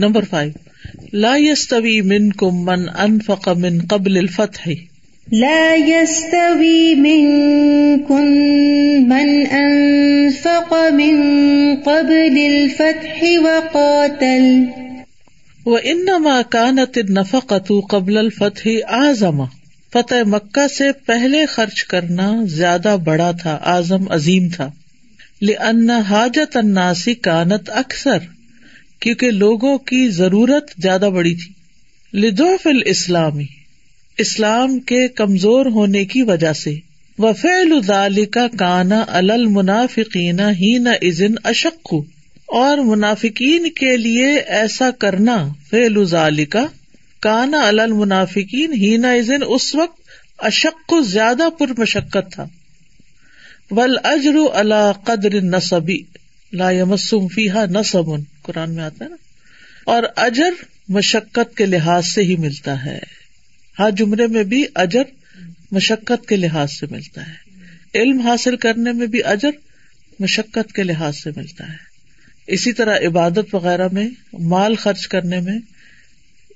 Number five لا يستوي منكم من انفق من قبل الفتح. لا يستوي منكم من أنفق من قبل الفتح وقاتل. وإنما كانت النفقة قبل الفتح أعظم فتح مکہ سے پہلے خرچ کرنا زیادہ بڑا تھا اعظم عظیم تھا. لأن حاجت الناس کانت اکثر. کیونکہ لوگوں کی ضرورت زیادہ بڑی تھی۔ لدعف الاسلامی، اسلام کے کمزور ہونے کی وجہ سے۔ وفیل کا کانا المنافقین ہی نہ ازن اشک اور منافقین کے لیے ایسا کرنا فیل کا کانا المنافقین ہی نہ ازن اس وقت اشک زیادہ پر مشقت تھا۔ ول اجر اللہ قدر نصبی لا یمسم فیحا نصب۔ قرآن میں آتا ہے نا، اور اجر مشقت کے لحاظ سے ہی ملتا ہے۔ ہر جمرے میں بھی اجر مشقت کے لحاظ سے ملتا ہے۔ علم حاصل کرنے میں بھی اجر مشقت کے لحاظ سے ملتا ہے۔ اسی طرح عبادت وغیرہ میں، مال خرچ کرنے میں،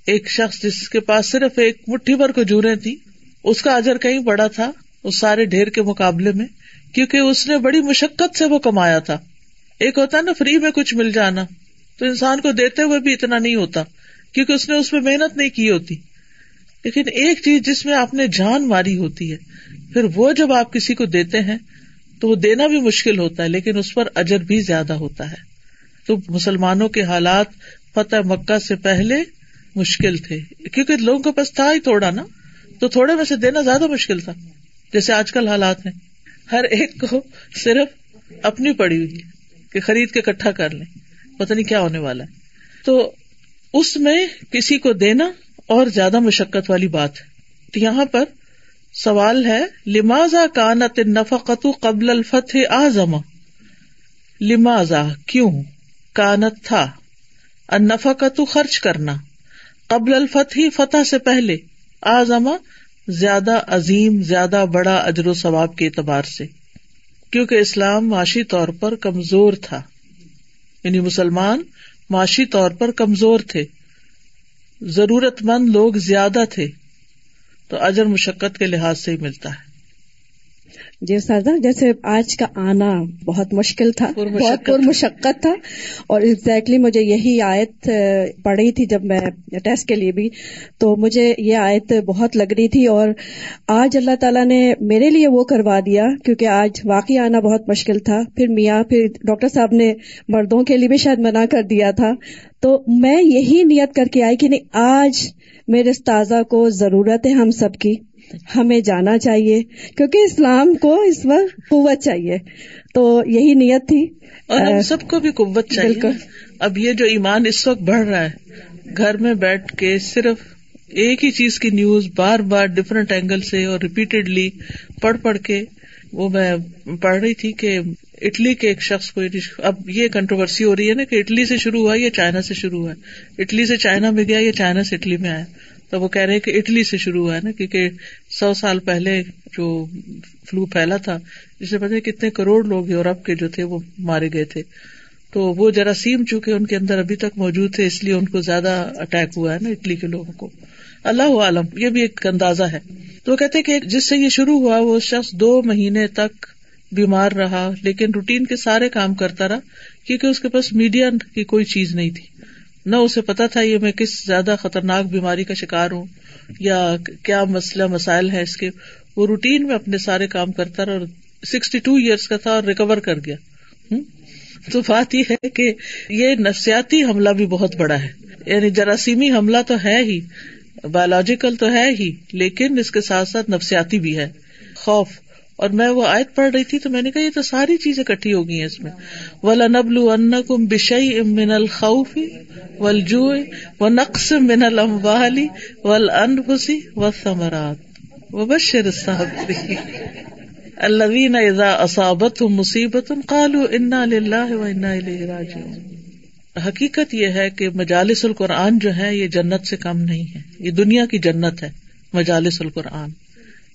ایک شخص جس کے پاس صرف ایک مٹھی بھر کو جورے تھی اس کا اجر کہیں بڑا تھا، اس سارے ڈھیر کے مقابلے میں، کیونکہ اس نے بڑی مشقت سے وہ کمایا تھا۔ ایک ہوتا ہے نا، فری میں کچھ مل جانا۔ تو انسان کو دیتے ہوئے بھی اتنا نہیں ہوتا، کیونکہ اس نے اس میں محنت نہیں کی ہوتی۔ لیکن ایک چیز جس میں آپ نے جان ماری ہوتی ہے، پھر وہ جب آپ کسی کو دیتے ہیں، تو وہ دینا بھی مشکل ہوتا ہے، لیکن اس پر اجر بھی زیادہ ہوتا ہے۔ تو مسلمانوں کے حالات فتح مکہ سے پہلے مشکل تھے، کیونکہ لوگوں کے پاس تھا ہی تھوڑا نا، تو تھوڑے میں سے دینا زیادہ مشکل تھا۔ جیسے آج کل حالات ہیں، ہر ایک کو صرف اپنی پڑی ہوئی کہ خرید کے کٹھا کر لیں۔ پتا نہیں کیا ہونے والا ہے۔ تو اس میں کسی کو دینا اور زیادہ مشقت والی بات ہے۔ تو یہاں پر سوال ہے لمازا کانت نفقت قبل الفتح آزما لمازا کیوں؟ کانت تھا۔ نفقت خرچ کرنا۔ قبل الفتح فتح سے پہلے آزما زیادہ عظیم، زیادہ بڑا اجر و ثواب کے اعتبار سے۔ کیونکہ اسلام معاشی طور پر کمزور تھا۔ یعنی مسلمان معاشی طور پر کمزور تھے۔ ضرورت مند لوگ زیادہ تھے۔ تو اجر مشقت کے لحاظ سے ہی ملتا ہے۔ جی سادہ جیسے آج کا آنا بہت مشکل تھا بہت پر مشقت تھا اور ایگزیکٹلی مجھے یہی آیت پڑھی تھی جب میں ٹیسٹ کے لیے بھی تو مجھے یہ آیت بہت لگ رہی تھی اور آج اللہ تعالیٰ نے میرے لیے وہ کروا دیا کیونکہ آج واقعی آنا بہت مشکل تھا۔ پھر میاں پھر ڈاکٹر صاحب نے مردوں کے لیے بھی شاید منع کر دیا تھا۔ تو میں یہی نیت کر کے آئی کہ نہیں آج میرے استاذہ کو ضرورت ہے ہم سب کی۔ ہمیں جانا چاہیے کیونکہ اسلام کو اس وقت قوت چاہیے۔ تو یہی نیت تھی۔ اور ہم سب کو بھی قوت چاہیے۔ اب یہ جو ایمان اس وقت بڑھ رہا ہے گھر میں بیٹھ کے صرف ایک ہی چیز کی نیوز بار بار ڈفرنٹ اینگل سے اور ریپیٹڈلی پڑھ پڑھ کے وہ میں پڑھ رہی تھی کہ اٹلی کے ایک شخص کو اب یہ کنٹروورسی ہو رہی ہے نا کہ اٹلی سے شروع ہوا یا چائنا سے شروع ہوا۔ اٹلی سے چائنا میں گیا یا چائنا سے اٹلی میں آیا۔ تو وہ کہہ رہے کہ اٹلی سے شروع ہوا ہے نا کیونکہ سو سال پہلے جو فلو پھیلا تھا جس سے پتا کتنے کروڑ لوگ یورپ کے جو تھے وہ مارے گئے تھے۔ تو وہ جراثیم چونکہ ان کے اندر ابھی تک موجود تھے، اس لیے ان کو زیادہ اٹیک ہوا ہے نا اٹلی کے لوگوں کو۔ اللہ عالم، یہ بھی ایک اندازہ ہے۔ تو وہ کہتے کہ جس سے یہ شروع ہوا، وہ شخص دو مہینے تک بیمار رہا، لیکن روٹین کے سارے کام کرتا رہا، کیونکہ اس کے پاس میڈیا کی کوئی چیز نہیں تھی۔ نہ اسے پتا تھا یہ میں کس زیادہ خطرناک بیماری کا شکار ہوں یا کیا مسئلہ مسائل ہے اس کے۔ وہ روٹین میں اپنے سارے کام کرتا رہا اور سکسٹی ٹو ایئرس کا تھا اور ریکور کر گیا۔ تو بات یہ ہے کہ یہ نفسیاتی حملہ بھی بہت بڑا ہے۔ یعنی جراثیمی حملہ تو ہے ہی بایولوجیکل تو ہے ہی، لیکن اس کے ساتھ ساتھ نفسیاتی بھی ہے۔ خوف اور میں وہ آیت پڑھ رہی تھی تو میں نے کہا یہ تو ساری چیزیں کٹھی ہو گئی ہیں اس میں۔ ولا نبل ان کم بشئی من الخوف ولجو و نقص من الموالی ول انفسی و ثمرات و بشر صابری الذين اذا اصابتهم مصیبت قالوا انا لله و انا الیہ راجعون۔ حقیقت یہ ہے کہ مجالس القرآن جو ہے یہ جنت سے کم نہیں ہے یہ دنیا کی جنت ہے، مجالس القرآن۔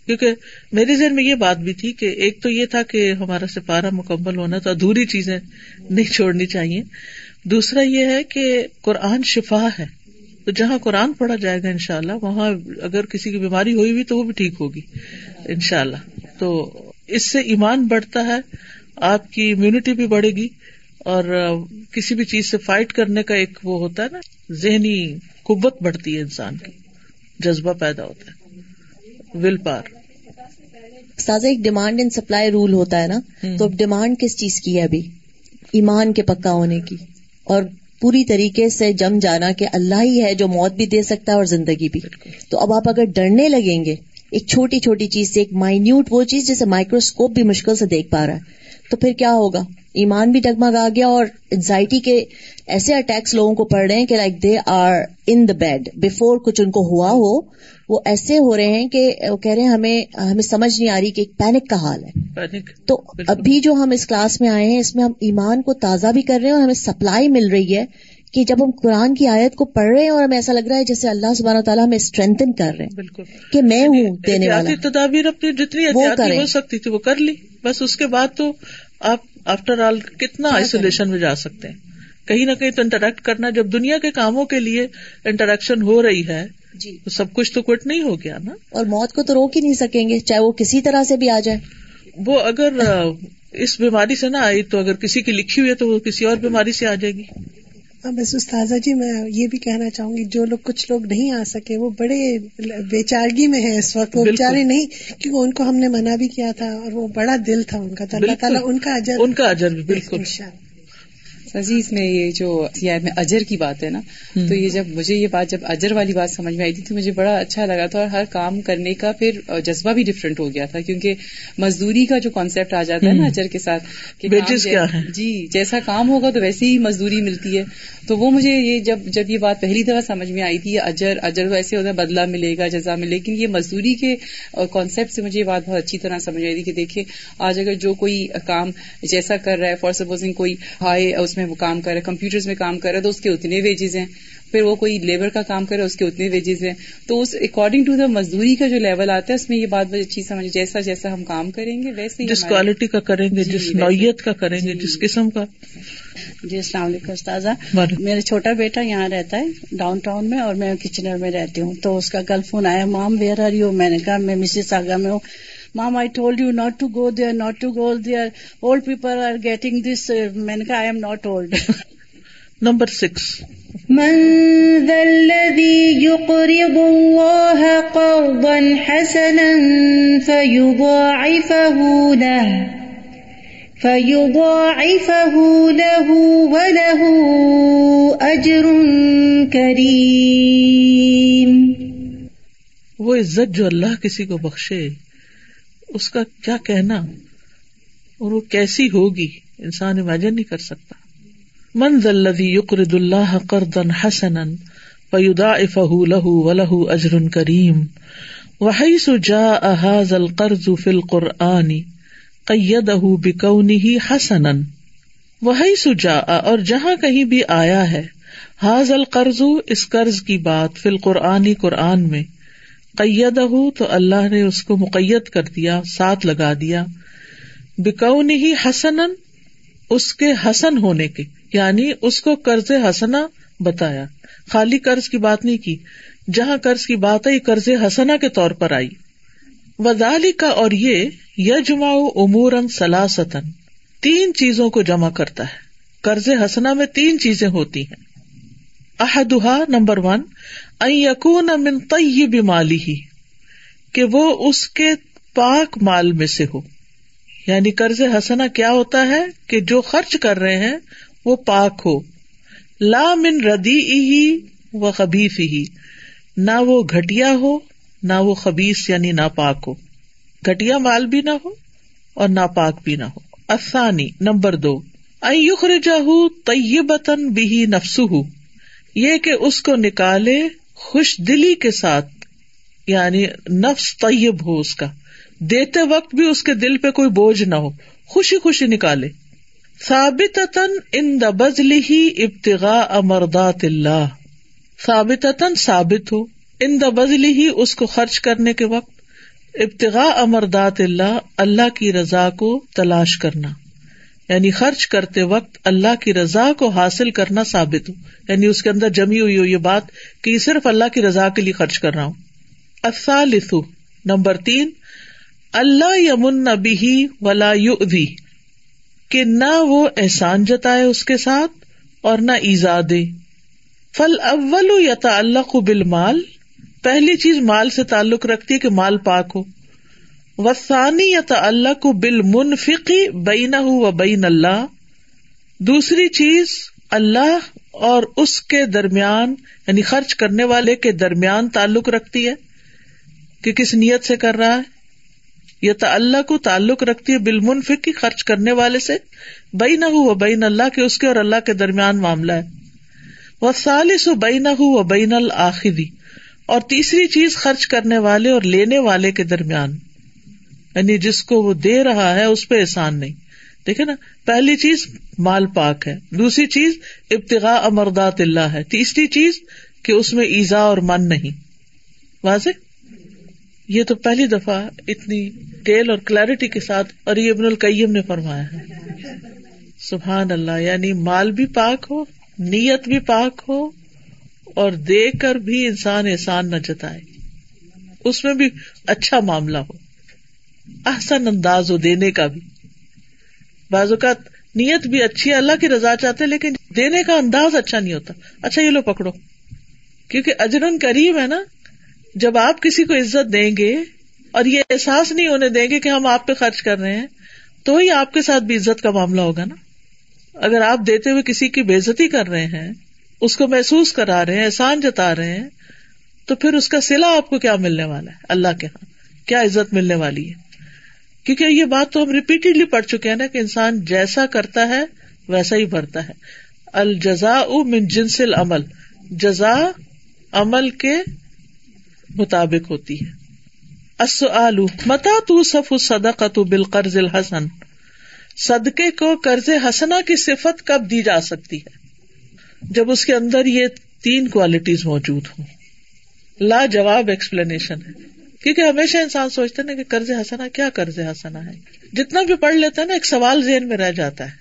کیونکہ میرے ذہن میں یہ بات بھی تھی کہ ایک تو یہ تھا کہ ہمارا سپارہ مکمل ہونا تو ادھوری چیزیں نہیں چھوڑنی چاہیے۔ دوسرا یہ ہے کہ قرآن شفا ہے۔ تو جہاں قرآن پڑھا جائے گا ان شاء اللہ وہاں اگر کسی کی بیماری ہوئی ہوئی تو وہ بھی ٹھیک ہوگی ان شاء اللہ تو اس سے ایمان بڑھتا ہے، آپ کی امیونٹی بھی بڑھے گی اور کسی بھی چیز سے فائٹ کرنے کا ایک وہ ہوتا ہے نا، ذہنی قوت بڑھتی ہے انسان کی، جذبہ پیدا ہوتا ہے۔ ول پار سازا ایک ڈیمانڈ اینڈ سپلائی رول ہوتا ہے نا تو اب ڈیمانڈ کس چیز کی ہے ابھی؟ ایمان کے پکا ہونے کی۔ اور پوری طریقے سے جم جانا کہ اللہ ہی ہے جو موت بھی دے سکتا ہے اور زندگی بھی۔ تو اب آپ اگر ڈرنے لگیں گے ایک چھوٹی چھوٹی چیز سے ایک مائنیوٹ وہ چیز جسے مائکروسکوپ بھی مشکل سے دیکھ پا رہا ہے تو پھر کیا ہوگا؟ ایمان بھی ڈگمگ آ گیا اور انزائٹی کے ایسے اٹیکس لوگوں کو پڑ رہے ہیں کہ like they are in the bed before کچھ ان کو ہوا ہو وہ ایسے ہو رہے ہیں کہ وہ کہہ رہے ہیں ہمیں ہمیں سمجھ نہیں آ رہی کہ ایک پینک کا حال ہے۔ تو ابھی جو ہم اس کلاس میں آئے ہیں اس میں ہم ایمان کو تازہ بھی کر رہے ہیں اور ہمیں سپلائی مل رہی ہے کہ جب ہم قرآن کی آیت کو پڑھ رہے ہیں اور ہمیں ایسا لگ رہا ہے جیسے اللہ سبحانہ تعالیٰ ہمیں اسٹرینتن کر رہے ہیں بالکل۔ کہ میں ہوں دینے والا۔ تدابیر اپنی جتنی ہو سکتی تھی وہ کر لی۔ بس اس کے بعد تو آپ آفٹر آل کتنا آئسولیشن میں جا سکتے ہیں کہیں نہ کہیں تو انٹریکٹ کرنا جب دنیا کے کاموں کے لیے انٹریکشن ہو رہی ہے جی سب کچھ تو کوٹ نہیں ہو گیا نا اور موت کو تو روک ہی نہیں سکیں گے چاہے وہ کسی طرح سے بھی آ جائے وہ اگر اس بیماری سے نہ آئی تو اگر کسی کی لکھی ہوئی ہے تو وہ کسی اور بیماری سے آ جائے گی بس استاذہ جی میں یہ بھی کہنا چاہوں گی جو لوگ کچھ لوگ نہیں آ سکے وہ بڑے بے چارگی میں ہے اس وقت وہ بیچارے نہیں کیونکہ ان کو ہم نے منع بھی کیا تھا اور وہ بڑا دل تھا ان کا تو اللہ تعالیٰ ان کا اجر ان کا اجر بالکل۔ عزیز میں یہ جو میں اجر کی بات ہے نا تو یہ جب مجھے یہ بات جب اجر والی بات سمجھ میں آئی تھی تو مجھے بڑا اچھا لگا تھا اور ہر کام کرنے کا پھر جذبہ بھی ڈفرینٹ ہو گیا تھا کیونکہ مزدوری کا جو کانسیپٹ آ جاتا ہے نا اجر کے ساتھ جی جیسا کام ہوگا تو ویسی ہی مزدوری ملتی ہے۔ تو وہ مجھے یہ جب جب یہ بات پہلی دفعہ سمجھ میں آئی تھی اجر اجر ایسے ہوتا ہے بدلا ملے گا جزا ملے لیکن یہ مزدوری کے کانسیپٹ سے مجھے یہ بات بہت اچھی طرح سمجھ آئی تھی کہ دیکھیے آج اگر جو کوئی کام جیسا کر رہا ہے فار سپوزنگ کوئی ہائی اس میں وہ کام کر رہا ہے کمپیوٹر میں کام کر رہا ہے تو اس کے اتنے ویجز ہیں۔ پھر وہ کوئی لیبر کا کام کرے اس کے اتنے ویجز ہیں۔ تو اس اکارڈنگ ٹو دا مزدوری کا جو لیول آتا ہے اس میں یہ بات بہت اچھی سمجھ جیسا جیسا ہم کام کریں گے ویسے جس کوالٹی کا کریں گے جس جی، نوعیت کا کریں گے جی۔ جس قسم کا۔ جی السلام علیکم استاذہ۔ میرا چھوٹا بیٹا یہاں رہتا ہے ڈاؤن ٹاؤن میں اور میں کچنر میں رہتی ہوں۔ تو اس کا کل فون آیا مام ویئر آر یو میں نے کہا میں مسز آگا میں ہوں. Mom I told you not to go there not to go there old people are getting this میں نے کہا I am not old number six من ذا الذي يقرض الله قرضا حسنا فيضاعفه له فيضاعفه له وله أجر كريم وہ عزت جو اللہ کسی کو بخشے اس کا کیا کہنا؟ اور وہ کیسی ہوگی؟ انسان امیجن نہیں کر سکتا۔ من ذلذي يقرض الله قرضا حسنا فيضاعفه له وله اجر كريم وحيث جاء هذا القرض في القرآن قيده بكونه حسنا۔ وحيث جاء، اور جہاں کہیں بھی آیا ہے حاض القرض، اس قرض کی بات فی القرآن، قرآن میں۔ قیدہ تو اللہ نے اس کو مقید کر دیا، ساتھ لگا دیا۔ بکون ہی حسن اس کے حسن ہونے کے یعنی اس کو قرض حسنا بتایا۔ خالی قرض کی بات نہیں کی، جہاں قرض کی بات آئی، قرض حسنا کے طور پر آئی۔ وزالی کا اور یہ یجما امور سلاستن تین چیزوں کو جمع کرتا ہے۔ قرض حسنا میں تین چیزیں ہوتی ہیں۔ احدہ نمبر ون یقون من طیب مالی ہی کہ وہ اس کے پاک مال میں سے ہو۔ یعنی قرض حسنا کیا ہوتا ہے کہ جو خرچ کر رہے ہیں وہ پاک ہو۔ لا من ردی ہی و خبیف ہی نہ وہ گٹیا ہو، نہ وہ خبیس یعنی ناپاک ہو۔ گٹیا مال بھی نہ ہو اور ناپاک بھی نہ ہو۔ آسانی نمبر دو۔ ایخرجہ طیبتن بھی نفس ہو یہ کہ اس کو نکالے خوش دلی کے ساتھ یعنی نفس طیب ہو اس کا۔ دیتے وقت بھی اس کے دل پہ کوئی بوجھ نہ ہو۔ خوشی خوشی نکالے۔ ثابت ان بزلی ہی ابتغا امردات اللہ۔ ثابت ثابت ہو۔ ان بزلی ہی اس کو خرچ کرنے کے وقت۔ ابتغا امردات اللہ اللہ کی رضا کو تلاش کرنا۔ یعنی خرچ کرتے وقت اللہ کی رضا کو حاصل کرنا ثابت ہو۔ یعنی اس کے اندر جمی ہوئی ہو یہ بات کہ یہ صرف اللہ کی رضا کے لیے خرچ کر رہا ہوں۔ الثالث، نمبر تین، اللہ یمن بھی ولا یو کہ نہ وہ احسان جتائے اس کے ساتھ اور نہ ایزا دے۔ فل اول یا تعلق بال مال پہلی چیز مال سے تعلق رکھتی ہے کہ مال پاک ہو۔ وسانی یا تعلق بال منفقی بین و بین اللہ دوسری چیز اللہ اور اس کے درمیان یعنی خرچ کرنے والے کے درمیان تعلق رکھتی ہے، کہ کس نیت سے کر رہا ہے؟ یہ تعلق کو تعلق رکھتی ہے بال منفقی خرچ کرنے والے سے؟ بئی نہ ہو بین اللہ کے اس کے اور اللہ کے درمیان معاملہ ہے۔ وہ سالس و بئی نہ ہو بین الآخری اور تیسری چیز خرچ کرنے والے اور لینے والے کے درمیان۔ یعنی جس کو وہ دے رہا ہے اس پہ احسان نہیں۔ دیکھے نا، پہلی چیز مال پاک ہے، دوسری چیز ابتغاء امردات اللہ ہے، تیسری چیز کہ اس میں ایزا اور من نہیں۔ واضح؟ یہ تو پہلی دفعہ اتنی ٹیل اور کلیرٹی کے ساتھ اور یہ ابن القیم نے فرمایا ہے۔ سبحان اللہ یعنی مال بھی پاک ہو، نیت بھی پاک ہو اور دے کر بھی انسان احسان نہ جتائے۔ اس میں بھی اچھا معاملہ ہو۔ احسن انداز ہو دینے کا بھی۔ بعض اوقات نیت بھی اچھی ہے، اللہ کی رضا چاہتے لیکن دینے کا انداز اچھا نہیں ہوتا۔ اچھا یہ لو پکڑو۔ کیونکہ اجرن کریم ہے نا۔ جب آپ کسی کو عزت دیں گے اور یہ احساس نہیں ہونے دیں گے کہ ہم آپ پہ خرچ کر رہے ہیں، تو ہی آپ کے ساتھ بھی عزت کا معاملہ ہوگا نا۔ اگر آپ دیتے ہوئے کسی کی بےزتی کر رہے ہیں، اس کو محسوس کرا رہے ہیں، احسان جتا رہے ہیں، تو پھر اس کا سلا آپ کو کیا ملنے والا ہے؟ اللہ کے ہاں۔ کیا عزت ملنے والی ہے؟ کیونکہ یہ بات تو ہم ریپیٹڈلی پڑھ چکے ہیں نا کہ انسان جیسا کرتا ہے، ویسا ہی بھرتا ہے۔ الجزا من جنس العمل۔ جزا عمل کے مطابق ہوتی ہے۔ متا تو صف صدقت بال قرض الحسن؟ صدقے کو قرض حسنا کی صفت کب دی جا سکتی ہے؟ جب اس کے اندر یہ تین کوالٹیز موجود ہوں۔ لا جواب ایکسپلینیشن ہے۔ کیونکہ ہمیشہ انسان سوچتے نا کہ قرض حسنا کیا قرض حسنا ہے؟ جتنا بھی پڑھ لیتا ہے نا، ایک سوال ذہن میں رہ جاتا ہے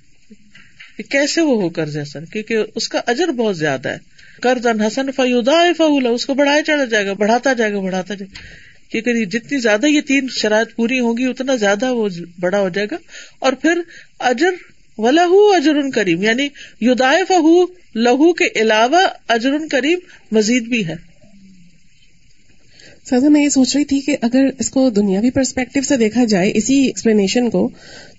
کہ کیسے وہ ہو قرض حسن؟ کیونکہ اس کا اجر بہت زیادہ ہے۔ قرض حسن فیودا فولا اس کو بڑھایا چڑھا جائے گا، بڑھاتا جائے گا، بڑھاتا جائے گا۔ کیونکہ جتنی زیادہ یہ تین شرائط پوری ہوگی اتنا زیادہ وہ بڑا ہو جائے گا۔ اور پھر اجر و لہو اجر کریم یعنی یدائے فہو لہو کے علاوہ اجر کریم مزید بھی ہے۔ سازا میں یہ سوچ رہی تھی کہ اگر اس کو دنیاوی پرسپیکٹو سے دیکھا جائے اسی ایکسپلینیشن کو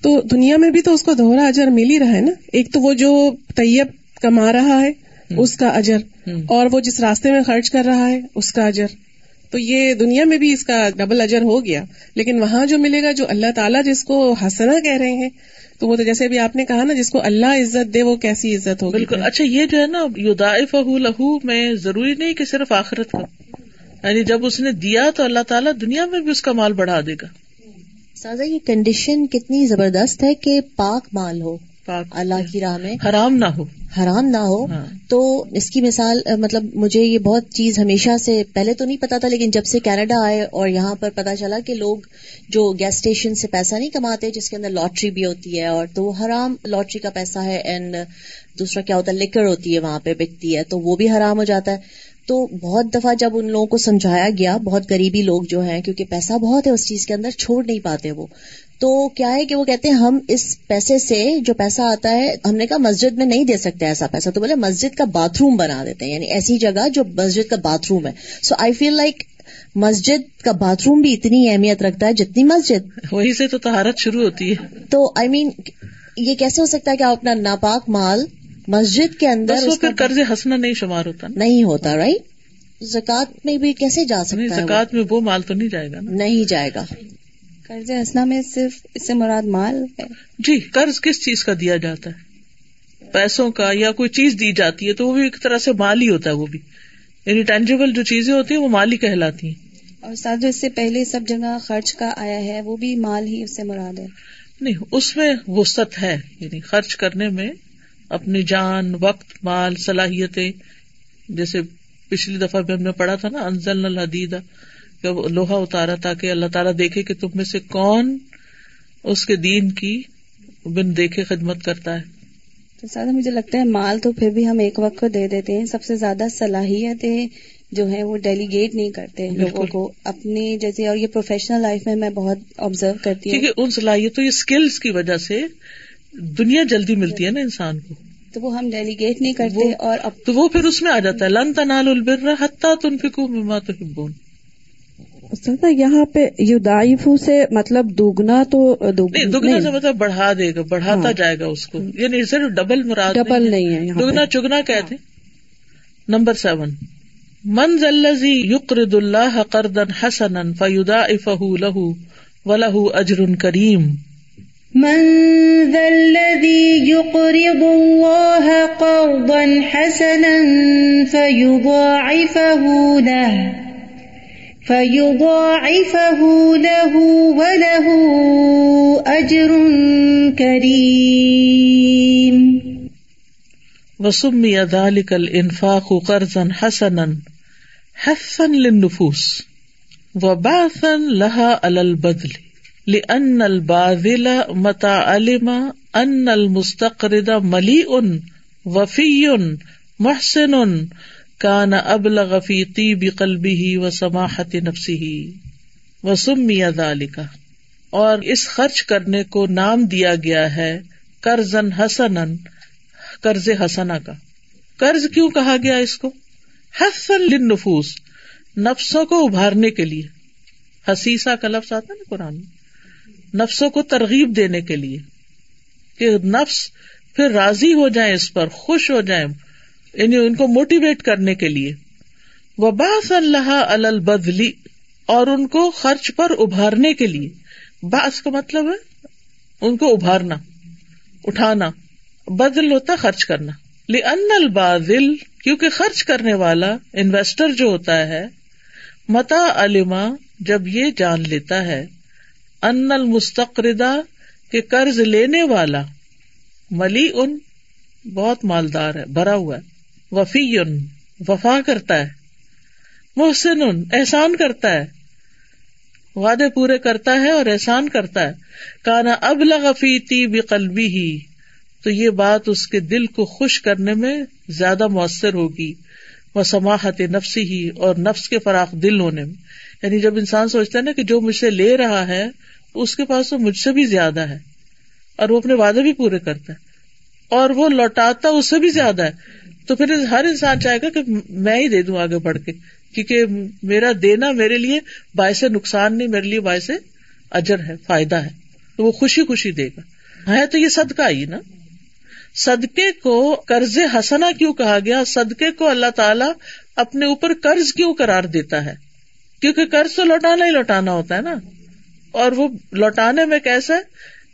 تو دنیا میں بھی تو اس کو دوہرا اجر مل ہی رہا ہے نا۔ ایک تو وہ جو طیب کما رہا ہے اس کا اجر۔ اور وہ جس راستے میں خرچ کر رہا ہے اس کا اجر۔ تو یہ دنیا میں بھی اس کا ڈبل اجر ہو گیا۔ لیکن وہاں جو ملے گا جو اللہ تعالیٰ جس کو حسنا کہہ رہے ہیں تو وہ تو جیسے بھی آپ نے کہا نا جس کو اللہ عزت دے وہ کیسی عزت ہو بالکل۔ اچھا یہ جو ہے نا یدائف لہو میں ضروری نہیں کہ صرف آخرت کا۔ یعنی جب اس نے دیا تو اللہ تعالیٰ دنیا میں بھی اس کا مال بڑھا دے گا۔ سازا یہ کنڈیشن کتنی زبردست ہے کہ پاک مال ہو پاک اللہ کی راہ میں حرام نہ ہو۔ حرام نہ ہو۔ ہاں۔ تو اس کی مثال مطلب مجھے یہ بہت چیز ہمیشہ سے پہلے تو نہیں پتا تھا لیکن جب سے کینیڈا آئے اور یہاں پر پتا چلا کہ لوگ جو گیس اسٹیشن سے پیسہ نہیں کماتے جس کے اندر لاٹری بھی ہوتی ہے اور تو وہ حرام لاٹری کا پیسہ ہے اینڈ دوسرا کیا ہوتا ہے لکڑ ہوتی ہے وہاں پہ بکتی ہے تو وہ بھی حرام ہو جاتا ہے۔ تو بہت دفعہ جب ان لوگوں کو سمجھایا گیا بہت غریبی لوگ جو ہیں کیونکہ پیسہ بہت ہے اس چیز کے اندر چھوڑ نہیں پاتے وہ۔ تو کیا ہے کہ وہ کہتے ہیں ہم اس پیسے سے جو پیسہ آتا ہے ہم نے کہا مسجد میں نہیں دے سکتے ایسا پیسہ تو بولے مسجد کا باتھ روم بنا دیتے ہیں یعنی ایسی جگہ جو مسجد کا باتھ روم ہے۔ سو آئی فیل لائک مسجد کا باتھ روم بھی اتنی اہمیت رکھتا ہے جتنی مسجد۔ وہی سے تو تہارت شروع ہوتی ہے۔ تو آئی مین یہ کیسے ہو سکتا ہے کہ آپ اپنا ناپاک مال مسجد کے اندر قرض ہنسنا نہیں شمار ہوتا نہیں ہوتا رائٹ زکات میں بھی کیسے جا سکتا ہے زکات میں وہ مال تو نہیں جائے گا نہیں جائے گا۔ قرض ہنسنا میں صرف اس سے مراد مال ہے۔ جی قرض کس چیز کا دیا جاتا ہے؟ پیسوں کا یا کوئی چیز دی جاتی ہے تو وہ بھی ایک طرح سے مال ہی ہوتا ہے وہ بھی۔ یعنی ٹینجیبل جو چیزیں ہوتی ہیں وہ مال ہی کہلاتی ہیں۔ اور ساتھ جو اس سے پہلے سب جگہ خرچ کا آیا ہے وہ بھی مال ہی اس سے مراد ہے۔ نہیں اس میں وسط ہے یعنی خرچ کرنے میں اپنی جان وقت مال صلاحیتیں جیسے پچھلی دفعہ بھی ہم نے پڑھا تھا نا انزل الحدیدہ کہ لوہا اتارا تاکہ اللہ تعالیٰ دیکھے کہ تم میں سے کون اس کے دین کی بن دیکھے خدمت کرتا ہے۔ تو زیادہ مجھے لگتا ہے مال تو پھر بھی ہم ایک وقت کو دے دیتے ہیں۔ سب سے زیادہ صلاحیتیں جو ہے وہ ڈیلیگیٹ نہیں کرتے لوگوں کو۔ اپنی جیسے اور یہ پروفیشنل لائف میں میں بہت آبزرو کرتی ہوں۔ ان صلاحیتوں یا اسکلس کی وجہ سے دنیا جلدی ملتی ہے نا انسان کو۔ تو وہ ہم ڈیلیگیٹ نہیں کرتے اور اب تو وہ پھر اس میں آ جاتا ہے۔ لن تنال البر حتیٰ تن فکو مما تو یہاں پہ یو دائفو سے مطلب دوگنا تو دگنا سے مطلب بڑھا دے گا بڑھاتا ہاں۔ جائے گا اس کو۔ یعنی صرف ڈبل مراد ڈبل نہیں ہے۔ دگنا چگنا کہتے نمبر سیون۔ من ذلزی یقرد اللہ قردن حسن فیودا افہ لہ ولہ اجر کریم۔ من ذا الذي يقرض الله قرضا حسنا فيضاعفه له فيضاعفه له وله أجر كريم. وسمي ذلك الإنفاق قرضا حسنا، حثا للنفوس وبعثا لها على البذل. لأن الباذل متى علم أن المستقرض مليء وفي محسن کان اب لغفی طیب قلبی ہی و سماحت نفسی ہی و سمی کا اور اس خرچ کرنے کو نام دیا گیا ہے کرزن حسن قرض حسنا کا۔ قرض کیوں کہا گیا اس کو؟ حسن لنفوس نفسوں کو ابھارنے کے لیے۔ حسیسا کا لفظ آتا نا قرآن نفسوں کو ترغیب دینے کے لیے کہ نفس پھر راضی ہو جائیں اس پر، خوش ہو جائیں یعنی ان کو موٹیویٹ کرنے کے لیے۔ وہ باس اللہ البدلی اور ان کو خرچ پر ابھارنے کے لیے۔ باس کا مطلب ہے ان کو ابھارنا، اٹھانا۔ بدل ہوتا خرچ کرنا۔ ان البادل کیونکہ خرچ کرنے والا انویسٹر جو ہوتا ہے متا علما جب یہ جان لیتا ہے۔ ان المستقردہ کے قرض لینے والا ملی ان بہت مالدار ہے، بھرا ہوا ہے وفی وفا کرتا ہے، محسن، احسان کرتا ہے، وعدے پورے کرتا ہے اور احسان کرتا ہے۔ کانا اب لغفی تی قلبی ہی تو یہ بات اس کے دل کو خوش کرنے میں زیادہ مؤثر ہوگی۔ وہ سماحت نفسی ہی اور نفس کے فراخ دل ہونے میں۔ یعنی جب انسان سوچتا ہے نا کہ جو مجھ سے لے رہا ہے اس کے پاس تو مجھ سے بھی زیادہ ہے اور وہ اپنے وعدے بھی پورے کرتا ہے۔ اور وہ لوٹاتا اس سے بھی زیادہ ہے۔ تو پھر ہر انسان چاہے گا کہ میں ہی دے دوں آگے بڑھ کے، کیونکہ میرا دینا میرے لیے باعث نقصان نہیں، میرے لیے باعث اجر ہے، فائدہ ہے۔ تو وہ خوشی خوشی دے گا۔ ہے تو یہ صدقہ ہی نا۔ صدقے کو قرض حسنا کیوں کہا گیا؟ صدقے کو اللہ تعالیٰ اپنے اوپر قرض کیوں کرار دیتا ہے؟ کیونکہ قرض تو لوٹانا ہی لوٹانا ہوتا ہے نا۔ اور وہ لوٹانے میں کیسا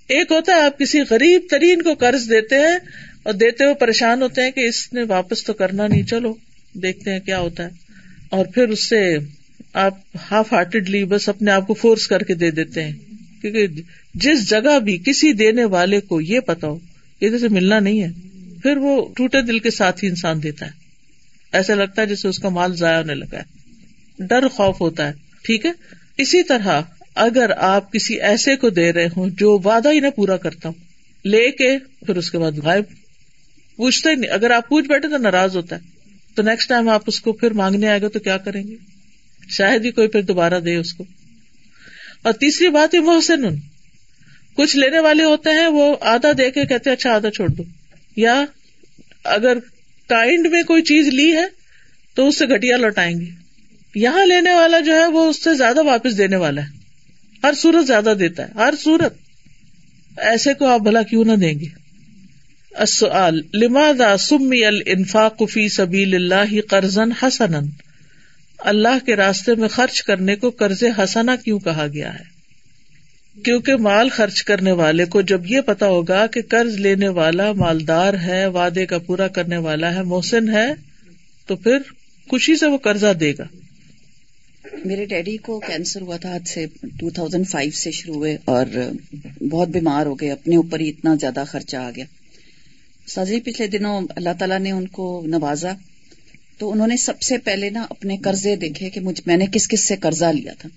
ایک ہوتا ہے آپ کسی غریب ترین کو قرض دیتے ہیں اور دیتے ہوئے پریشان ہوتے ہیں کہ اس نے واپس تو کرنا نہیں، چلو دیکھتے ہیں کیا ہوتا ہے۔ اور پھر اس سے آپ ہاف ہارٹیڈلی بس اپنے آپ کو فورس کر کے دے دیتے ہیں۔ کیونکہ جس جگہ بھی کسی دینے والے کو یہ پتا ہو ادھر سے ملنا نہیں ہے، پھر وہ ٹوٹے دل کے ساتھ ہی انسان دیتا ہے۔ ایسا لگتا ہے جیسے اس کا مال ضائع ہونے لگا ہے۔ ڈر خوف ہوتا ہے، ٹھیک ہے؟ اسی طرح اگر آپ کسی ایسے کو دے رہے ہوں جو وعدہ ہی نہ پورا کرتا ہوں، لے کے پھر اس کے بعد غائب۔ پوچھتا ہی نہیں، اگر آپ پوچھ بیٹھے تو ناراض ہوتا ہے۔ تو نیکسٹ ٹائم آپ اس کو پھر مانگنے آئے گا تو کیا کریں گے؟ شاید ہی کوئی پھر دوبارہ دے اس کو۔ اور تیسری بات یہ محسن کچھ لینے والے ہوتے ہیں، وہ آدھا دے کے کہتے اچھا آدھا چھوڑ دو۔ یا اگر کائنڈ میں کوئی چیز لی ہے، تو اس سے گٹیا لوٹائیں گے۔ یہاں لینے والا جو ہے وہ اس سے زیادہ واپس دینے والا ہے۔ ہر سورت زیادہ دیتا ہے، ہر سورت ایسے کو آپ بھلا کیوں نہ دیں گے؟ السؤال، لماذا سمی الانفاق فی سبیل اللہ قرضا حسنا؟ اللہ کے راستے میں خرچ کرنے کو قرض حسنا کیوں کہا گیا ہے؟ کیونکہ مال خرچ کرنے والے کو جب یہ پتا ہوگا کہ قرض لینے والا مالدار ہے، وعدے کا پورا کرنے والا ہے، محسن ہے، تو پھر خوشی سے وہ قرضہ دے گا۔ میرے ڈیڈی کو کینسر ہوا تھا، آج سے ٹو تھاؤزینڈ فائیو سے شروع ہوئے اور بہت بیمار ہو گئے، اپنے اوپر ہی اتنا زیادہ خرچہ آ گیا۔ سازی پچھلے دنوں اللہ تعالیٰ نے ان کو نوازا۔ تو انہوں نے سب سے پہلے نا اپنے قرضے دیکھے کہ مجھ، میں نے کس کس سے قرضہ لیا تھا۔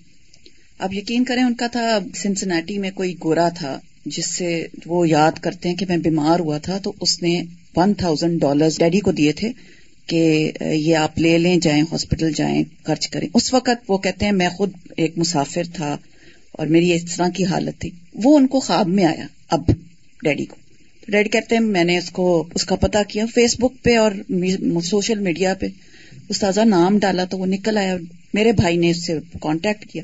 اب یقین کریں، ان کا تھا سنسناٹی میں کوئی گورا تھا، جس سے وہ یاد کرتے ہیں کہ میں بیمار ہوا تھا، تو اس نے ون تھاؤزینڈ ڈالر ڈیڈی کو دیے تھے۔ کہ یہ آپ لے لیں، جائیں ہاسپٹل، جائیں، خرچ کریں۔ اس وقت وہ کہتے ہیں، میں خود ایک مسافر تھا اور میری اس طرح کی حالت تھی۔ وہ ان کو خواب میں آیا، اب ڈیڈی کو۔ ڈیڈی کہتے ہیں، میں نے اس کو، اس کا پتا کیا فیس بک پہ اور سوشل میڈیا پہ۔ استاذہ نام ڈالا تو وہ نکل آیا میرے بھائی نے اس سے کانٹیکٹ کیا۔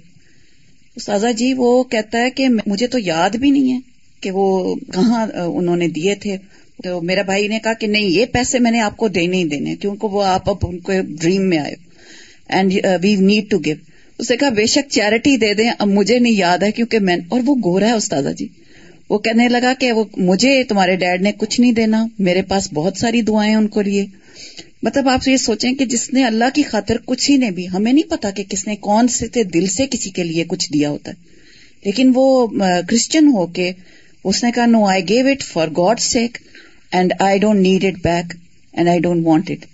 استاذہ جی وہ کہتا ہے کہ مجھے تو یاد بھی نہیں ہے کہ وہ کہاں انہوں نے دیے تھے۔ تو میرا بھائی نے کہا کہ نہیں، یہ پیسے میں نے آپ کو دینے ہی دینے کیونکہ وہ آپ اب ان کو ڈریم میں آئے۔ And we need to give اسے کہا، بے شک چیریٹی دے دیں، اب مجھے نہیں یاد ہے کیونکہ میں، اور وہ گورا ہے استاذہ جی۔ وہ کہنے لگا کہ وہ مجھے، تمہارے ڈیڈ نے کچھ نہیں دینا، میرے پاس بہت ساری دعائیں ان کو لیے۔ مطلب آپ یہ سوچیں کہ جس نے اللہ کی خاطر کچھ ہی نے بھی ہمیں نہیں پتا کہ کس نے کون سے تھے، دل سے کسی کے لیے کچھ دیا ہوتا ہے۔ لیکن وہ uh, کرسچن ہو کے، اس نے کہا no I give it for God sake and I don't need it back and I don't want it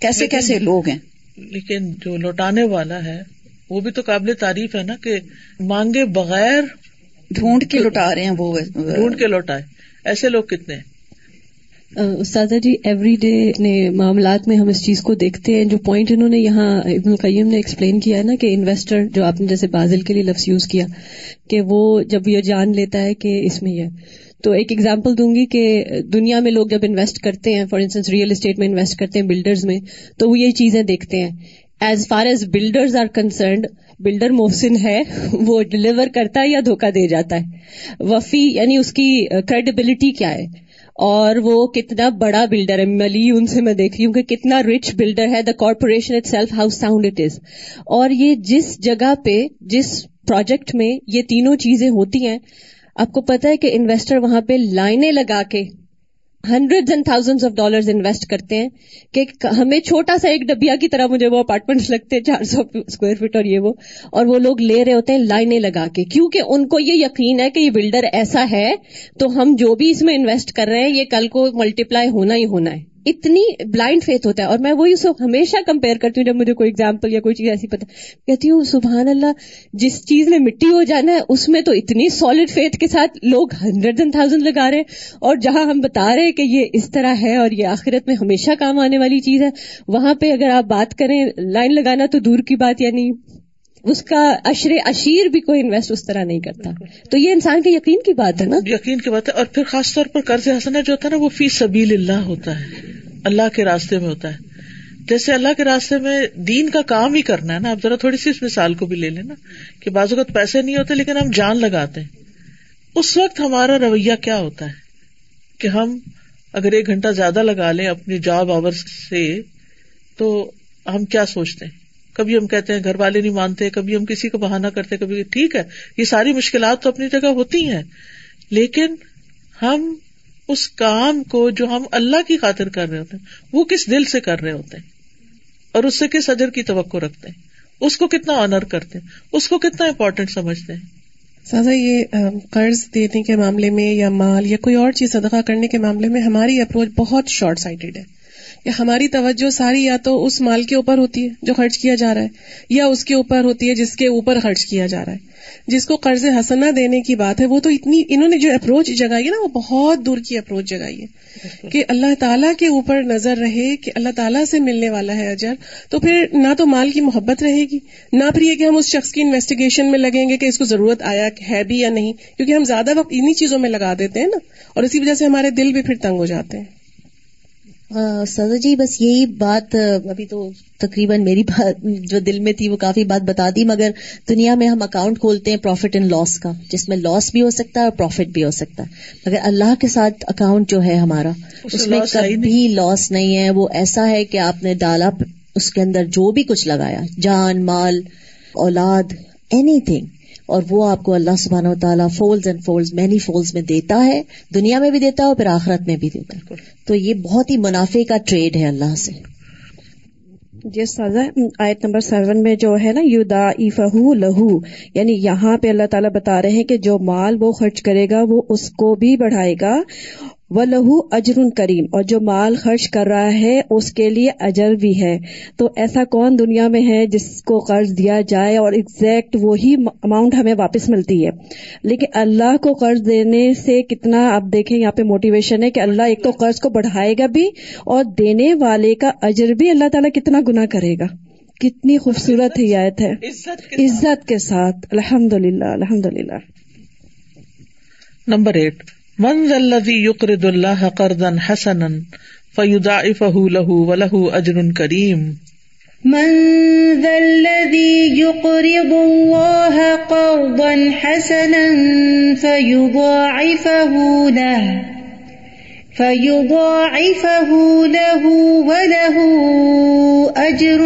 کیسے کیسے لوگ ہیں؟ لیکن جو لوٹانے والا ہے وہ بھی تو قابل تعریف ہے نا کہ مانگے بغیر ڈھونڈ کے لوٹا رہے ہیں وہ۔ ڈھونڈ کے لوٹائے۔ ایسے لوگ کتنے ہیں؟ استاذہ جی ایوری ڈے نے معاملات میں ہم اس چیز کو دیکھتے ہیں، جو پوائنٹ انہوں نے یہاں ابن القیم نے ایکسپلین کیا ہے نا کہ انویسٹر جو آپ نے جیسے بازل کے لیے لفظ یوز کیا، کہ وہ جب یہ جان لیتا ہے کہ اس میں یہ تو ایک ایگزامپل دوں گی کہ دنیا میں لوگ جب انویسٹ کرتے ہیں فار انسٹنس ریئل اسٹیٹ میں انویسٹ کرتے ہیں بلڈرز میں، تو وہ یہ چیزیں دیکھتے ہیں۔ As far as builders are concerned builder Mohsin ہے، وہ ڈلیور کرتا ہے یا دھوکہ دے جاتا ہے۔ وفی یعنی اس کی کریڈیبلٹی کیا ہے؟ اور وہ کتنا بڑا بلڈر ہے۔ ملی ان سے میں دیکھ رہی ہوں کہ کتنا رچ بلڈر ہے the corporation itself house sound it is اور یہ جس جگہ پہ، جس پروجیکٹ میں یہ تینوں چیزیں ہوتی ہیں، آپ کو پتا ہے کہ انویسٹر وہاں پہ لائنیں لگا کے hundred and thousand of dollar invest کرتے ہیں کہ ہمیں چھوٹا سا ایک ڈبیا کی طرح مجھے وہ اپارٹمنٹ لگتے ہیں، چار سو اسکوائر فٹ اور یہ وہ، اور وہ لوگ لے رہے ہوتے ہیں لائنیں لگا کے۔ کیونکہ ان کو یہ یقین ہے کہ یہ بلڈر ایسا ہے، تو ہم جو بھی اس میں انویسٹ کر رہے ہیں، یہ کل کو ملٹیپلائی ہونا ہی ہونا ہے۔ اتنی بلائنڈ فیتھ ہوتا ہے اور میں وہی اس کو ہمیشہ کمپیئر کرتی ہوں جب مجھے کوئی اگزامپل یا کوئی چیز ایسی پتا کہتی ہوں، سبحان اللہ، جس چیز میں مٹی ہو جانا ہے، اس میں تو اتنی سالڈ فیتھ کے ساتھ لوگ ہنڈریڈ اینڈ تھاؤزینڈ لگا رہے ہیں۔ اور جہاں ہم بتا رہے ہیں کہ یہ اس طرح ہے اور یہ آخرت میں ہمیشہ کام آنے والی چیز ہے، وہاں پہ اگر آپ بات کریں لائن لگانا تو دور کی بات یعنی اس کا اشر اشیر بھی کوئی انویسٹ اس طرح نہیں کرتا۔ تو یہ انسان کے یقین کی بات ہے نا؟ یقین کی بات ہے۔ اور پھر خاص طور پر قرض حسنا جو ہوتا ہے نا، وہ فی سبیل اللہ ہوتا ہے۔ اللہ کے راستے میں ہوتا ہے۔ جیسے اللہ کے راستے میں دین کا کام ہی کرنا ہے نا، آپ ذرا تھوڑی سی اس مثال کو بھی لے لینا کہ بعض اوقات پیسے نہیں ہوتے لیکن ہم جان لگاتے ہیں۔ اس وقت ہمارا رویہ کیا ہوتا ہے؟ کہ ہم اگر ایک گھنٹہ زیادہ لگا لیں اپنی جاب آور سے، تو ہم کیا سوچتے ہیں؟ کبھی ہم کہتے ہیں گھر والے نہیں مانتے، کبھی ہم کسی کو بہانا کرتے، کبھی ٹھیک ہے، یہ ساری مشکلات تو اپنی جگہ ہوتی ہیں، لیکن ہم اس کام کو جو ہم اللہ کی خاطر کر رہے ہوتے ہیں، وہ کس دل سے کر رہے ہوتے ہیں؟ اور اس سے کس ادر کی توقع رکھتے ہیں؟ اس کو کتنا آنر کرتے ہیں؟ اس کو کتنا امپورٹینٹ سمجھتے ہیں؟ سازا، یہ قرض دینے کے معاملے میں یا مال یا کوئی اور چیز صدقہ کرنے کے معاملے میں ہماری اپروچ بہت شارٹ سائٹڈ ہے۔ یا ہماری توجہ ساری یا تو اس مال کے اوپر ہوتی ہے جو خرچ کیا جا رہا ہے یا اس کے اوپر ہوتی ہے جس کے اوپر خرچ کیا جا رہا ہے۔ جس کو قرض حسنا دینے کی بات ہے وہ تو اتنی انہوں نے جو اپروچ جگائی ہے نا وہ بہت دور کی اپروچ جگائی ہے کہ اللہ تعالیٰ کے اوپر نظر رہے کہ اللہ تعالیٰ سے ملنے والا ہے اجر تو پھر نہ تو مال کی محبت رہے گی نہ پھر یہ کہ ہم اس شخص کی انویسٹیگیشن میں لگیں گے کہ اس کو ضرورت آیا ہے بھی یا نہیں کیونکہ ہم زیادہ وقت انہیں چیزوں میں لگا دیتے ہیں نا اور اسی وجہ سے ہمارے دل بھی پھر تنگ ہو جاتے ہیں۔ سزا جی بس یہی بات ابھی تو تقریباً میری بات جو دل میں تھی وہ کافی بات بتا دی مگر دنیا میں ہم اکاؤنٹ کھولتے ہیں پروفٹ اینڈ لاس کا جس میں لاس بھی ہو سکتا ہے اور پروفٹ بھی ہو سکتا ہے۔ مگر اللہ کے ساتھ اکاؤنٹ جو ہے ہمارا اس میں کبھی لاس نہیں ہے۔ وہ ایسا ہے کہ آپ نے ڈالا اس کے اندر جو بھی کچھ لگایا جان مال اولاد اینی تھنگ اور وہ آپ کو اللہ سبحانہ و تعالیٰ folds and folds many folds میں دیتا ہے دنیا میں بھی دیتا ہے اور پھر آخرت میں بھی دیتا ہے۔ تو یہ بہت ہی منافع کا ٹریڈ ہے اللہ سے۔ جی سازا آیت نمبر سیون میں جو ہے نا یو دا لہو یعنی یہاں پہ اللہ تعالیٰ بتا رہے ہیں کہ جو مال وہ خرچ کرے گا وہ اس کو بھی بڑھائے گا۔ و لہو اجر کریم۔ اور جو مال خرچ کر رہا ہے اس کے لیے اجر بھی ہے۔ تو ایسا کون دنیا میں ہے جس کو قرض دیا جائے اور ایگزیکٹ وہی اماؤنٹ ہمیں واپس ملتی ہے؟ لیکن اللہ کو قرض دینے سے کتنا آپ دیکھیں یہاں پہ موٹیویشن ہے کہ اللہ ایک تو قرض کو بڑھائے گا بھی اور دینے والے کا اجر بھی اللہ تعالیٰ کتنا گنا کرے گا۔ کتنی خوبصورت ہدایت ہے۔ عزت کے ساتھ الحمد للہ الحمد للہ نمبر ایٹ۔ من الذي يقرض الله قرضا حسنا فيضاعفه له وله اجر كريم. من ذا الذي يقرض الله قرضا حسنا فيضاعفه له فيضاعفه له وله أجر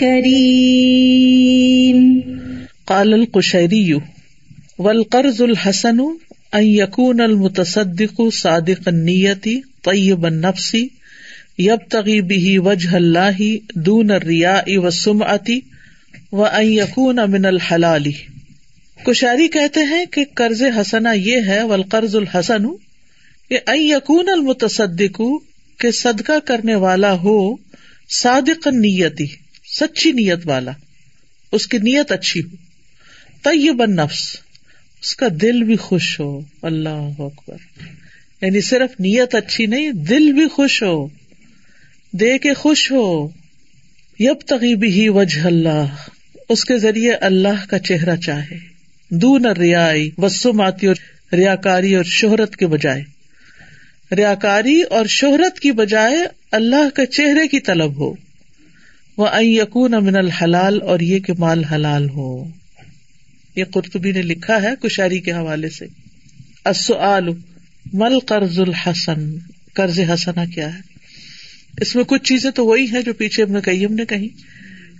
كريم. قال القشيري والقرض الحسن یقون المتصدق صادق نیتی طیب النفسی یب تغی بھی وجہ اللہ دون ریا و سم آتی و ان یقون امن الحلالی کشاری کہتے ہیں کہ قرض حسنا یہ ہے والقرض الحسن کہ ان یقون المتصدق کے صدقہ کرنے والا ہو صادق نیتی سچی نیت والا اس کی نیت اچھی ہو طیب النفس اس کا دل بھی خوش ہو۔ اللہ اکبر۔ یعنی صرف نیت اچھی نہیں، دل بھی خوش ہو۔ دے کے خوش ہو۔ یب تغیبی ہی وجہ اللہ۔ اس کے ذریعے اللہ کا چہرہ چاہے۔ دون ریائی وسم آتی اور ریا کاری اور شہرت کے بجائے۔ ریا کاری اور شہرت کی بجائے اللہ کے چہرے کی طلب ہو۔ وہ یقون امن الحلال اور یہ کہ مال حلال ہو۔ یہ قرطبی نے لکھا ہے کشاری کے حوالے سے۔ مل قرض الحسن؟ قرض حسنا کیا ہے؟ اس میں کچھ چیزیں تو وہی ہے جو پیچھے ابن قیم نے کہی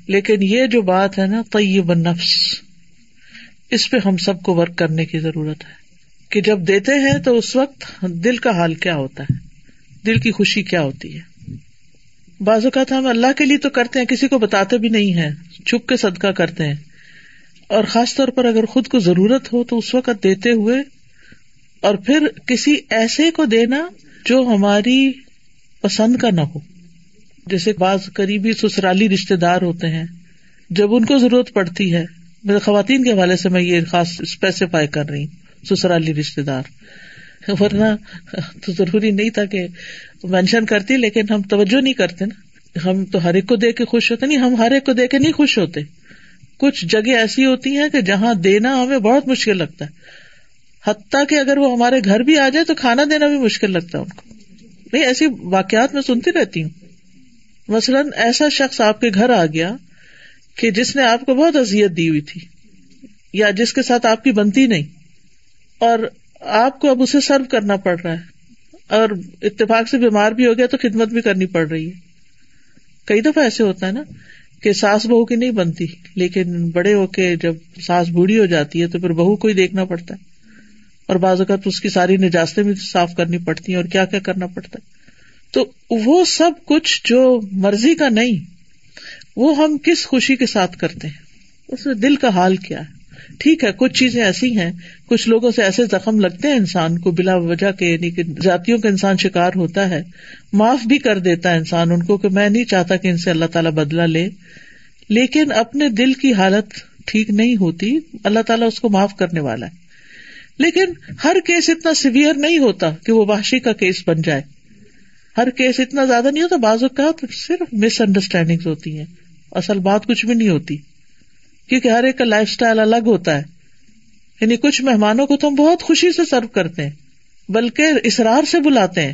لیکن یہ جو بات ہے نا، طیب النفس، اس پہ ہم سب کو ورک کرنے کی ضرورت ہے۔ کہ جب دیتے ہیں تو اس وقت دل کا حال کیا ہوتا ہے؟ دل کی خوشی کیا ہوتی ہے؟ بعض اوقات ہم اللہ کے لیے تو کرتے ہیں، کسی کو بتاتے بھی نہیں ہے چھپ کے صدقہ کرتے ہیں۔ اور خاص طور پر اگر خود کو ضرورت ہو تو اس وقت دیتے ہوئے اور پھر کسی ایسے کو دینا جو ہماری پسند کا نہ ہو۔ جیسے بعض قریبی سسرالی رشتے دار ہوتے ہیں۔ جب ان کو ضرورت پڑتی ہے، میرے خواتین کے حوالے سے میں یہ خاص اسپیسیفائی کر رہی ہوں، سسرالی رشتے دار۔ ورنہ تو ضروری نہیں تھا کہ مینشن کرتی، لیکن ہم توجہ نہیں کرتے نا۔ ہم تو ہر ایک کو دے کے خوش ہوتے، نہیں، ہم ہر ایک کو دے کے نہیں خوش ہوتے۔ کچھ جگہ ایسی ہوتی ہیں کہ جہاں دینا ہمیں بہت مشکل لگتا ہے۔ حتیٰ کہ اگر وہ ہمارے گھر بھی آ جائے تو کھانا دینا بھی مشکل لگتا ہے ان کو۔ نہیں، ایسی واقعات میں سنتی رہتی ہوں۔ مثلاً ایسا شخص آپ کے گھر آ گیا کہ جس نے آپ کو بہت ازیت دی ہوئی تھی، یا جس کے ساتھ آپ کی بنتی نہیں، اور آپ کو اب اسے سرو کرنا پڑ رہا ہے، اور اتفاق سے بیمار بھی ہو گیا تو خدمت بھی کرنی پڑ رہی ہے۔ کئی دفعہ ایسے ہوتا ہے نا۔ کہ ساس بہو کی نہیں بنتی، لیکن بڑے ہو کے جب ساس بوڑھی ہو جاتی ہے تو پھر بہو کو ہی دیکھنا پڑتا ہے۔ اور بعض اوقات اس کی ساری نجاستیں بھی صاف کرنی پڑتی ہیں اور کیا کیا کرنا پڑتا ہے۔ تو وہ سب کچھ جو مرضی کا نہیں، وہ ہم کس خوشی کے ساتھ کرتے ہیں؟ اس میں دل کا حال کیا ہے؟ ٹھیک ہے، کچھ چیزیں ایسی ہیں، کچھ لوگوں سے ایسے زخم لگتے ہیں انسان کو بلا وجہ کے یعنی کہ جاتیوں کا انسان شکار ہوتا ہے۔ معاف بھی کر دیتا ہے انسان ان کو کہ میں نہیں چاہتا کہ ان سے اللہ تعالیٰ بدلا لے۔ لیکن اپنے دل کی حالت ٹھیک نہیں ہوتی، اللہ تعالیٰ اس کو معاف کرنے والا ہے۔ لیکن ہر کیس اتنا سیویئر نہیں ہوتا کہ وہ وحشی کا کیس بن جائے۔ ہر کیس اتنا زیادہ نہیں ہوتا بازو کا صرف مس انڈرسٹینڈنگ ہوتی ہیں۔ اصل بات کچھ بھی نہیں ہوتی۔ کیونکہ ہر ایک کا لائف اسٹائل الگ ہوتا ہے۔ یعنی کچھ مہمانوں کو تو ہم بہت خوشی سے سرو کرتے ہیں، بلکہ اسرار سے بلاتے ہیں۔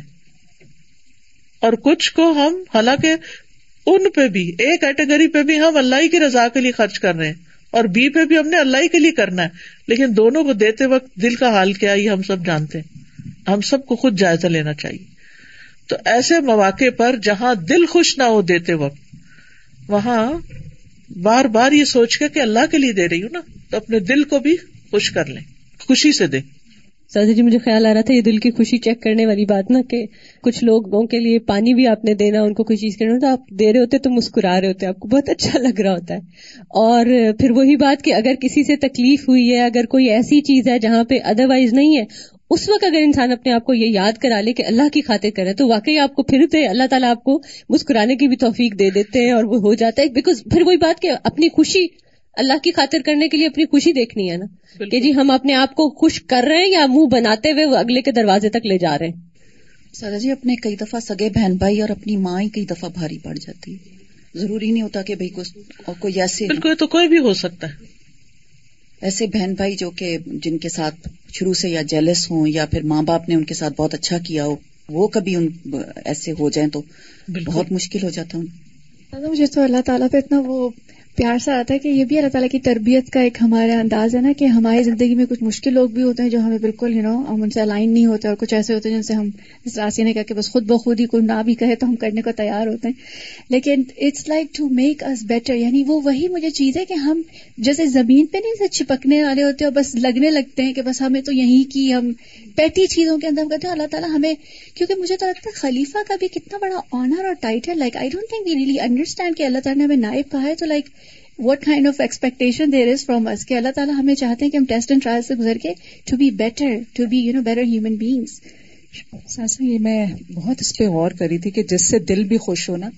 اور کچھ کو ہم، حالانکہ ان پہ بھی، ایک کیٹیگری پہ بھی ہم اللہ کی رضا کے لیے خرچ کر رہے ہیں۔ اور بی پہ بھی ہم نے اللہ کے لیے کرنا ہے۔ لیکن دونوں کو دیتے وقت دل کا حال کیا، یہ ہم سب جانتے ہیں۔ ہم سب کو خود جائزہ لینا چاہیے۔ تو ایسے مواقع پر جہاں دل خوش نہ ہو دیتے وقت، وہاں بار بار یہ سوچ کے کہ اللہ کے لیے دے رہی ہوں نا، تو اپنے دل کو بھی خوش کر لیں، خوشی سے دیں۔ سادی جی مجھے خیال آ رہا تھا یہ دل کی خوشی چیک کرنے والی بات نا کہ کچھ لوگوں کے لیے پانی بھی آپ نے دینا، ان کو کوئی چیز کرنا تو آپ دے رہے ہوتے تو مسکرا رہے ہوتے، آپ کو بہت اچھا لگ رہا ہوتا ہے۔ اور پھر وہی بات کہ اگر کسی سے تکلیف ہوئی ہے، اگر کوئی ایسی چیز ہے جہاں پہ ادر وائز نہیں ہے اس وقت اگر انسان اپنے آپ کو یہ یاد کرا لے کہ اللہ کی خاطر کرے تو واقعی آپ کو پھر اللہ تعالیٰ آپ کو مسکرانے کی بھی توفیق دے دیتے ہیں اور وہ ہو جاتا ہے۔ بیکاز پھر وہی بات کہ اپنی خوشی اللہ کی خاطر کرنے کے لیے اپنی خوشی دیکھنی ہے نا۔ کہ جی ہم اپنے آپ کو خوش کر رہے ہیں یا منہ بناتے ہوئے وہ اگلے کے دروازے تک لے جا رہے ہیں۔ سر جی اپنے کئی دفعہ سگے بہن بھائی اور اپنی ماں ہی کئی دفعہ بھاری پڑ جاتی۔ ضروری نہیں ہوتا کہ بھائی کوئی ایسے بالکل تو کوئی بھی ہو سکتا ہے۔ ایسے بہن بھائی جو کہ جن کے ساتھ شروع سے یا جیلس ہوں یا پھر ماں باپ نے ان کے ساتھ بہت اچھا کیا ہو وہ کبھی ان ایسے ہو جائیں تو بہت مشکل ہو جاتا ہوں۔ مجھے تو اللہ تعالیٰ پہ اتنا وہ پیار سے آتا ہے کہ یہ بھی اللہ تعالیٰ کی تربیت کا ایک ہمارا انداز ہے نا کہ ہماری زندگی میں کچھ مشکل لوگ بھی ہوتے ہیں جو ہمیں بالکل یو نو ہم ان سے الائن نہیں ہوتے اور کچھ ایسے ہوتے ہیں جن سے ہم اس راسی نے کہا کہ بس خود بخود ہی کوئی نہ بھی کہے تو ہم کرنے کو تیار ہوتے ہیں. لیکن it's like to make us better یعنی وہ وہی مجھے چیز ہے کہ ہم جیسے زمین پہ نہیں سے چپکنے والے ہوتے اور بس لگنے لگتے ہیں کہ بس ہمیں تو یہی کی ہم پیٹی چیزوں کے اندر ہم کہتے ہیں اللہ تعالیٰ ہمیں، کیونکہ مجھے تو لگتا ہے خلیفہ کا بھی کتنا بڑا آنر اور ٹائٹ ہے. Like I don't think we really understand کہ اللہ تعالیٰ نے ہمیں نائب کہا ہے تو like what kind of expectation there is from us کہ اللہ تعالیٰ ہمیں چاہتے ہیں کہ ہم ٹیسٹ اینڈ ٹرائل سے گزر کے to be better to be you know better human beings ساسو، یہ میں بہت اس پہ غور کری تھی کہ جس سے دل بھی خوش ہونا،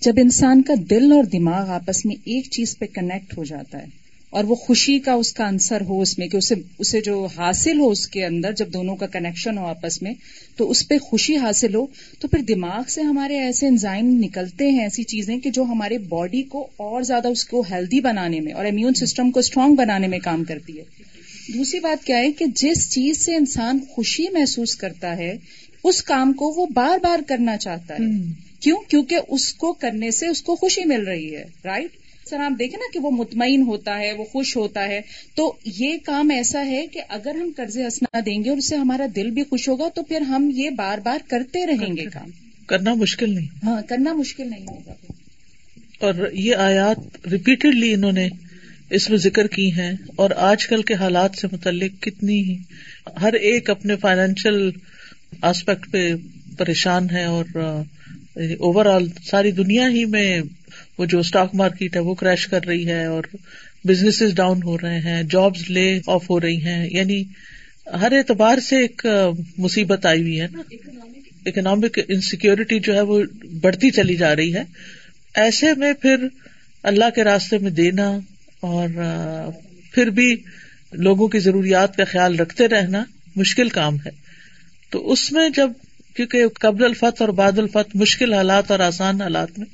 جب انسان کا دل اور دماغ آپس میں ایک چیز پہ کنیکٹ ہو جاتا ہے اور وہ خوشی کا اس کا انصر ہو اس میں کہ اسے اسے جو حاصل ہو اس کے اندر جب دونوں کا کنیکشن ہو آپس میں تو اس پہ خوشی حاصل ہو تو پھر دماغ سے ہمارے ایسے انزائم نکلتے ہیں ایسی چیزیں کہ جو ہمارے باڈی کو اور زیادہ اس کو ہیلدی بنانے میں اور امیون سسٹم کو اسٹرانگ بنانے میں کام کرتی ہے۔ دوسری بات کیا ہے کہ جس چیز سے انسان خوشی محسوس کرتا ہے اس کام کو وہ بار بار کرنا چاہتا ہے۔ کیوں؟ کیونکہ اس کو کرنے سے اس کو خوشی مل رہی ہے رائٹ سر آپ دیکھیں نا کہ وہ مطمئن ہوتا ہے وہ خوش ہوتا ہے۔ تو یہ کام ایسا ہے کہ اگر ہم قرض اسنا دیں گے اور اس سے ہمارا دل بھی خوش ہوگا تو پھر ہم یہ بار بار کرتے رہیں گے کام۔ کرنا مشکل نہیں۔ ہاں کرنا مشکل نہیں ہوگا۔ اور یہ آیات ریپیٹڈلی انہوں نے اس میں ذکر کی ہیں۔ اور آج کل کے حالات سے متعلق کتنی ہی ہر ایک اپنے فائنینشیل آسپیکٹ پہ پریشان ہے اور اوور آل ساری دنیا ہی میں وہ جو اسٹاک مارکیٹ ہے وہ کریش کر رہی ہے اور بزنس ڈاؤن ہو رہے ہیں جابس لے آف ہو رہی ہیں یعنی ہر اعتبار سے ایک مصیبت آئی ہوئی ہے نا۔ اکنامک انسیکیورٹی جو ہے وہ بڑھتی چلی جا رہی ہے۔ ایسے میں پھر اللہ کے راستے میں دینا اور پھر بھی لوگوں کی ضروریات کا خیال رکھتے رہنا مشکل کام ہے۔ تو اس میں جب، کیونکہ قبل الفت اور باد الفت مشکل حالات اور آسان حالات میں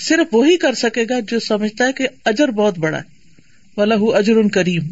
صرف وہی کر سکے گا جو سمجھتا ہے کہ اجر بہت بڑا ہے۔ اجر ان کریم۔